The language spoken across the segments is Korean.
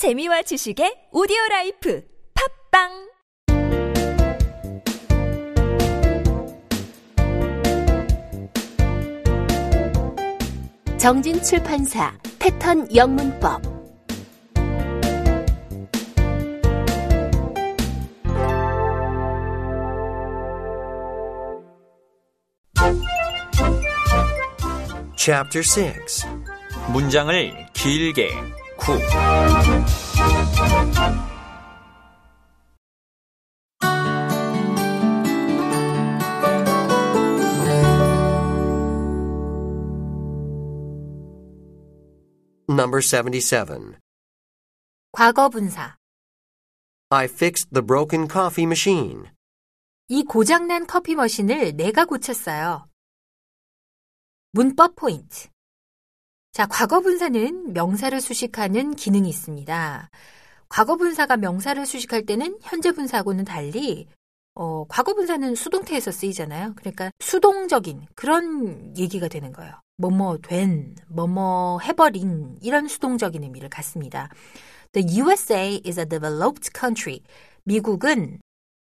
재미와 지식의 오디오 라이프 팝빵! 정진 출판사 패턴 영문법. Chapter 6 문장을 길게 구 Number 77 과거 분사 I fixed the broken coffee machine. 이 고장난 커피 머신을 내가 고쳤어요. 문법 포인트. 자, 과거 분사는 명사를 수식하는 기능이 있습니다. 과거 분사가 명사를 수식할 때는 현재 분사하고는 달리 어, 과거 분사는 수동태에서 쓰이잖아요. 그러니까 수동적인 그런 얘기가 되는 거예요. 뭐뭐 된, 뭐뭐 해버린 이런 수동적인 의미를 갖습니다. The USA is a developed country. 미국은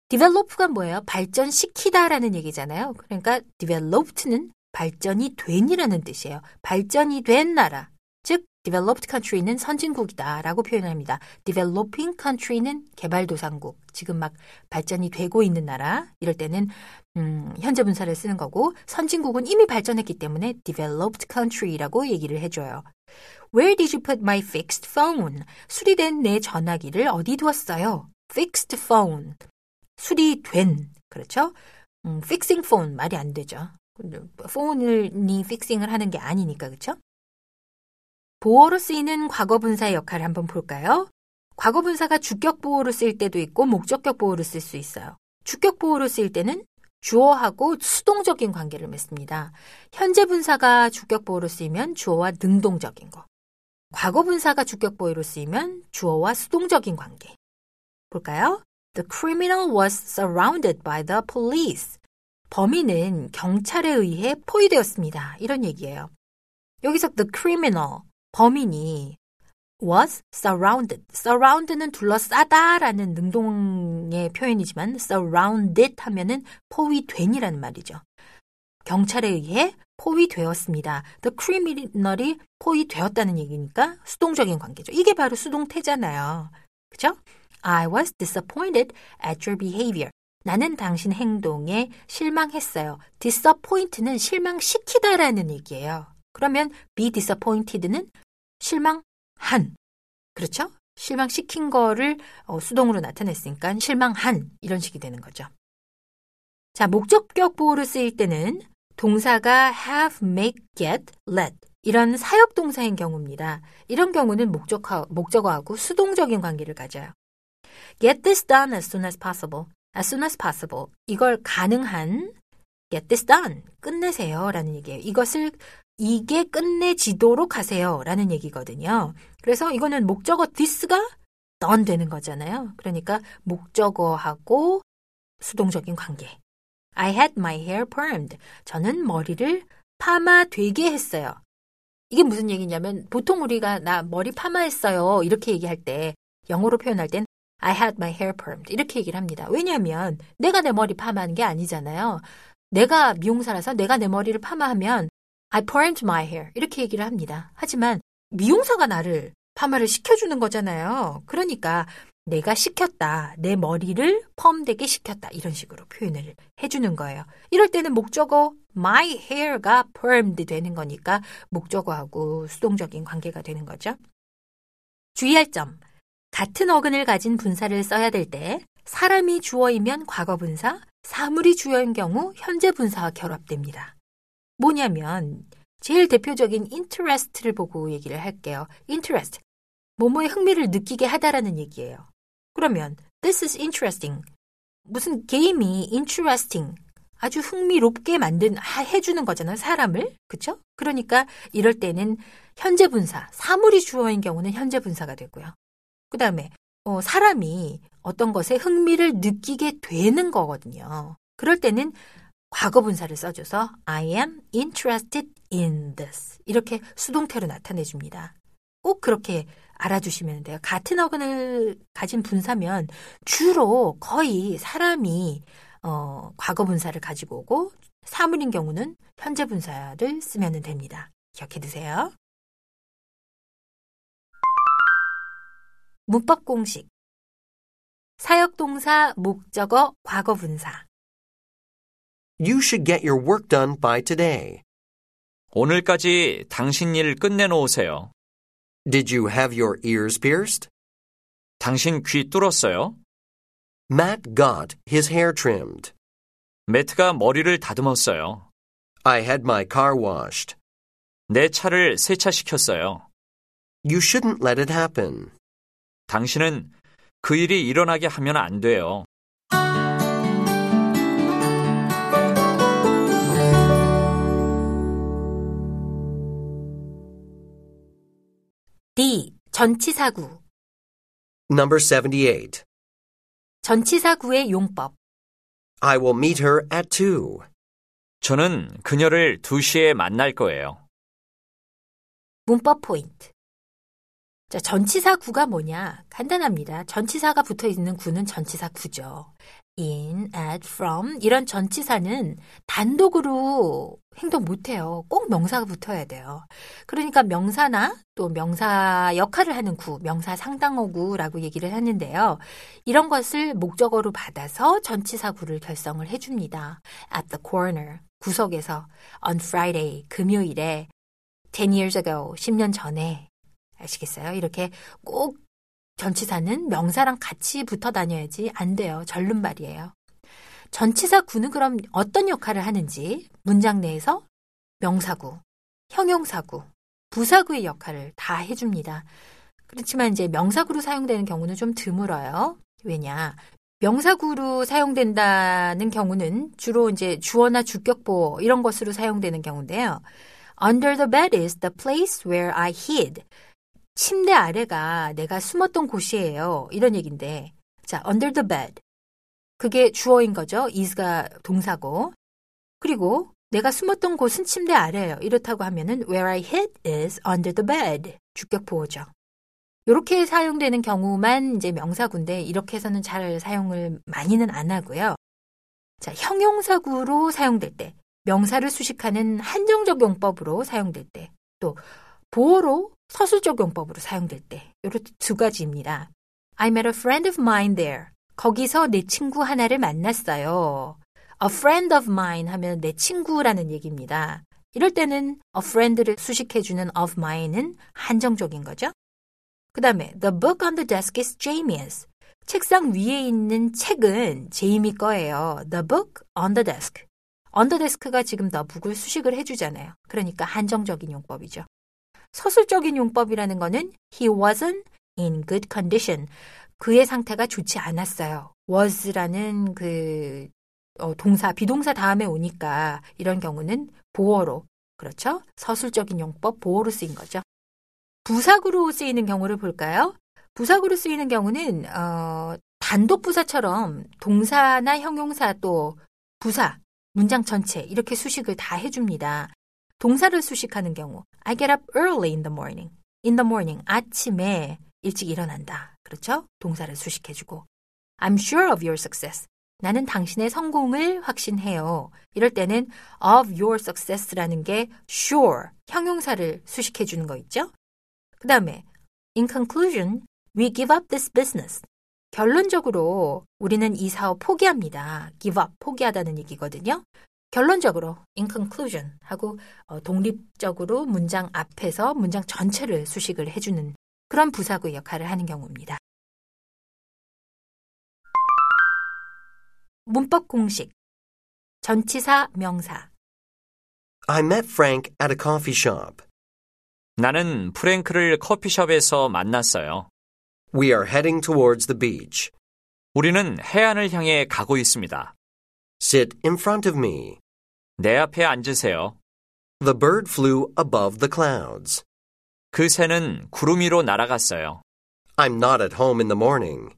develop가 뭐예요? 발전시키다라는 얘기잖아요. 그러니까 developed는 발전이 된이라는 뜻이에요. 발전이 된 나라. 즉 developed country는 선진국이다 라고 표현합니다. developing country는 개발도상국. 지금 막 발전이 되고 있는 나라. 이럴 때는 음, 현재 분사를 쓰는 거고 선진국은 이미 발전했기 때문에 developed country라고 얘기를 해줘요. Where did you put my fixed phone? 수리된 내 전화기를 어디 두었어요? fixed phone. 수리된. 그렇죠? 음, fixing phone 말이 안 되죠. 니 픽싱을 하는 게 아니니까 그렇죠? 보어로 쓰이는 과거 분사의 역할을 한번 볼까요? 과거 분사가 주격 보어로 쓰일 때도 있고 목적격 보어로 쓸 수 있어요. 주격 보어로 쓰일 때는 주어하고 수동적인 관계를 맺습니다. 현재 분사가 주격 보어로 쓰이면 주어와 능동적인 거. 과거 분사가 주격 보어로 쓰이면 주어와 수동적인 관계. 볼까요? The criminal was surrounded by the police. 범인은 경찰에 의해 포위되었습니다. 이런 얘기예요. 여기서 the criminal, 범인이 was surrounded. surround는 둘러싸다라는 능동의 표현이지만 surrounded 하면은 포위된이라는 말이죠. 경찰에 의해 포위되었습니다. The criminal이 포위되었다는 얘기니까 수동적인 관계죠. 이게 바로 수동태잖아요. 그죠? I was disappointed at your behavior. 나는 당신 행동에 실망했어요. disappoint는 실망시키다라는 얘기예요. 그러면 be disappointed는 실망한. 그렇죠? 실망시킨 거를 어, 수동으로 나타냈으니까 실망한 이런 식이 되는 거죠. 자, 목적격 보호를 쓰일 때는 동사가 have, make, get, let 이런 사역 동사인 경우입니다. 이런 경우는 목적어, 목적어하고 수동적인 관계를 가져요. Get this done as soon as possible. As soon as possible. 이걸 가능한 get this done. 끝내세요. 라는 얘기예요. 이것을 이게 끝내지도록 하세요. 라는 얘기거든요. 그래서 이거는 목적어 this가 done 되는 거잖아요. 그러니까 목적어하고 수동적인 관계. I had my hair permed. 저는 머리를 파마되게 했어요. 이게 무슨 얘기냐면 보통 우리가 나 머리 파마했어요. 이렇게 얘기할 때 영어로 표현할 땐 I had my hair permed. 이렇게 얘기를 합니다. 왜냐하면 내가 내 머리 파마한 게 아니잖아요. 내가 미용사라서 내가 내 머리를 파마하면 I permed my hair. 이렇게 얘기를 합니다. 하지만 미용사가 나를 파마를 시켜주는 거잖아요. 그러니까 내가 시켰다. 내 머리를 펌되게 시켰다. 이런 식으로 표현을 해주는 거예요. 이럴 때는 목적어 my hair가 permed 되는 거니까 목적어하고 수동적인 관계가 되는 거죠. 주의할 점. 같은 어근을 가진 분사를 써야 될 때 사람이 주어이면 과거 분사, 사물이 주어인 경우 현재 분사와 결합됩니다. 뭐냐면 제일 대표적인 interest를 보고 얘기를 할게요. interest. 뭐뭐에 흥미를 느끼게 하다라는 얘기예요. 그러면 this is interesting. 무슨 게임이 interesting. 아주 흥미롭게 만든 해주는 거잖아요. 사람을. 그쵸? 그러니까 이럴 때는 현재 분사, 사물이 주어인 경우는 현재 분사가 되고요. 그 다음에 어, 사람이 어떤 것에 흥미를 느끼게 되는 거거든요. 그럴 때는 과거 분사를 써줘서 I am interested in this 이렇게 수동태로 나타내 줍니다. 꼭 그렇게 알아두시면 돼요. 같은 어근을 가진 분사면 주로 거의 사람이 어, 과거 분사를 가지고 오고 사물인 경우는 현재 분사를 쓰면 됩니다. 기억해 두세요. 문법 공식 사역동사, 목적어, 과거 분사 You should get your work done by today. 오늘까지 당신 일 끝내놓으세요. Did you have your ears pierced? 당신 귀 뚫었어요? Matt got his hair trimmed. 매트가 머리를 다듬었어요. I had my car washed. 내 차를 세차시켰어요. You shouldn't let it happen. 당신은 그 일이 일어나게 하면 안 돼요. D. 전치사구 Number 78. 전치사구의 용법 I will meet her at 2. 저는 그녀를 2시에 만날 거예요. 문법 포인트. 자, 전치사 구가 뭐냐? 간단합니다. 전치사가 붙어 있는 구는 전치사 구죠. in, at, from 이런 전치사는 단독으로 행동 못 해요. 꼭 명사가 붙어야 돼요. 그러니까 명사나 또 명사 역할을 하는 구, 명사 상당어구라고 얘기를 하는데요. 이런 것을 목적어로 받아서 전치사 구를 결성을 해 줍니다. at the corner 구석에서 on Friday 금요일에 10 years ago 10년 전에 아시겠어요? 이렇게 꼭 전치사는 명사랑 같이 붙어 다녀야지 안 돼요. 절름발이에요. 전치사 구는 그럼 어떤 역할을 하는지 문장 내에서 명사구, 형용사구, 부사구의 역할을 다 해줍니다. 그렇지만 이제 명사구로 사용되는 경우는 좀 드물어요. 왜냐? 명사구로 사용된다는 경우는 주로 이제 주어나 주격보 이런 것으로 사용되는 경우인데요. Under the bed is the place where I hid. 침대 아래가 내가 숨었던 곳이에요. 이런 얘기인데. 자, under the bed. 그게 주어인 거죠. is가 동사고. 그리고 내가 숨었던 곳은 침대 아래예요. 이렇다고 하면은 where I hid is under the bed. 주격 보호죠. 이렇게 사용되는 경우만 이제 명사구인데 이렇게 해서는 잘 사용을 많이는 안 하고요. 자, 형용사구로 사용될 때, 명사를 수식하는 한정적 용법으로 사용될 때, 또 보어로 서술 적 용법으로 사용될 때, 이렇게 두 가지입니다. I met a friend of mine there. 거기서 내 친구 하나를 만났어요. A friend of mine 하면 내 친구라는 얘기입니다. 이럴 때는 a friend를 수식해주는 of mine은 한정적인 거죠. 그 다음에 the book on the desk is Jamie's. 책상 위에 있는 책은 제이미 거예요. The book on the desk. on the desk가 지금 the book을 수식을 해주잖아요. 그러니까 한정적인 용법이죠. 서술적인 용법이라는 거는 he wasn't in good condition. 그의 상태가 좋지 않았어요. was라는 그 어, 동사, 비동사 다음에 오니까 이런 경우는 보어로, 그렇죠? 서술적인 용법 보어로 쓰인 거죠. 부사구로 쓰이는 경우를 볼까요? 부사구로 쓰이는 경우는 어, 단독 부사처럼 동사나 형용사 또 부사, 문장 전체 이렇게 수식을 다 해줍니다. 동사를 수식하는 경우 I get up early in the morning. in the morning 아침에 일찍 일어난다. 그렇죠? 동사를 수식해 주고 I'm sure of your success. 나는 당신의 성공을 확신해요. 이럴 때는 of your success라는 게 sure 형용사를 수식해 주는 거 있죠? 그 다음에 in conclusion, we give up this business. 결론적으로 우리는 이 사업 포기합니다. give up, 포기하다는 얘기거든요. 결론적으로 in conclusion 하고 어, 독립적으로 문장 앞에서 문장 전체를 수식을 해주는 그런 부사구 역할을 하는 경우입니다. 문법 공식 전치사 명사 I met Frank at a coffee shop. 나는 프랭크를 커피숍에서 만났어요. We are heading towards the beach. 우리는 해안을 향해 가고 있습니다. Sit in front of me. 내 앞에 앉으세요. The bird flew above the clouds. 그 새는 구름 위로 날아갔어요. I'm not at home in the morning.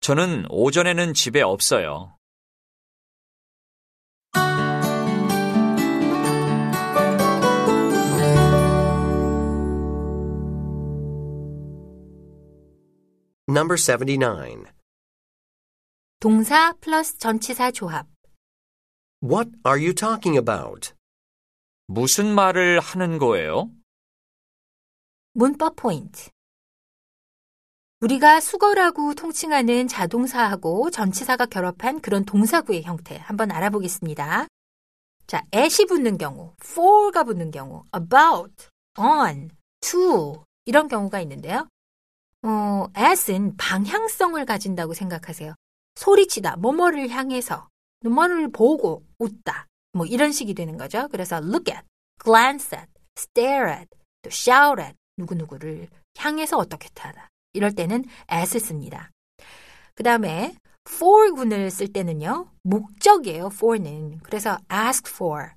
저는 오전에는 집에 없어요. Number 79. 동사 플러스 전치사 조합. What are you talking about? 무슨 말을 하는 거예요? 문법 포인트. 우리가 수거라고 통칭하는 자동사하고 전치사가 결합한 그런 동사구의 형태 한번 알아보겠습니다. 자, at이 붙는 경우, for가 붙는 경우, about, on, to 이런 경우가 있는데요. 어, at은 방향성을 가진다고 생각하세요. 소리치다, 뭐뭐를 향해서, 뭐뭐를 보고 웃다, 뭐 이런 식이 되는 거죠. 그래서 look at, glance at, stare at, 또 shout at, 누구누구를 향해서 어떻게 하다. 이럴 때는 at을 씁니다. 그 다음에 for 군을 쓸 때는요, 목적이에요, for는. 그래서 ask for,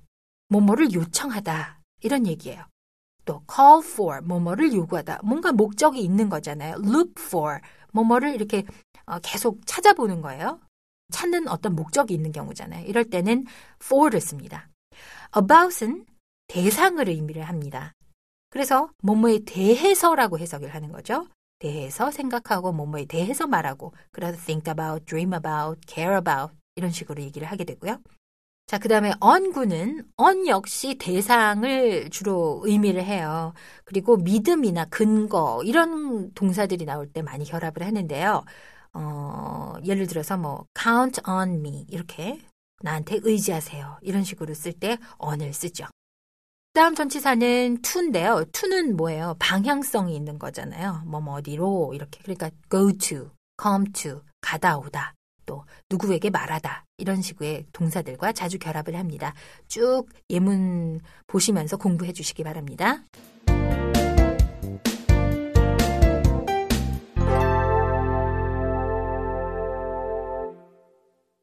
뭐뭐를 요청하다. 이런 얘기예요. 또 call for, 뭐뭐를 요구하다. 뭔가 목적이 있는 거잖아요. look for, 뭐뭐를 이렇게 어, 계속 찾아보는 거예요. 찾는 어떤 목적이 있는 경우잖아요. 이럴 때는 for를 씁니다. about은 대상을 의미를 합니다. 그래서 뭐뭐에 대해서라고 해석을 하는 거죠. 대해서 생각하고 뭐뭐에 대해서 말하고 그래서 think about, dream about, care about 이런 식으로 얘기를 하게 되고요. 자, 그 다음에 on구는 on 역시 대상을 주로 의미를 해요. 그리고 믿음이나 근거 이런 동사들이 나올 때 많이 결합을 하는데요. 어, 예를 들어서 뭐 count on me 이렇게 나한테 의지하세요. 이런 식으로 쓸 때 on을 쓰죠. 다음 전치사는 to인데요. to는 뭐예요? 방향성이 있는 거잖아요. 뭐, 뭐 어디로 이렇게 그러니까 go to, come to, 가다 오다, 또 누구에게 말하다 이런 식의 동사들과 자주 결합을 합니다. 쭉 예문 보시면서 공부해 주시기 바랍니다.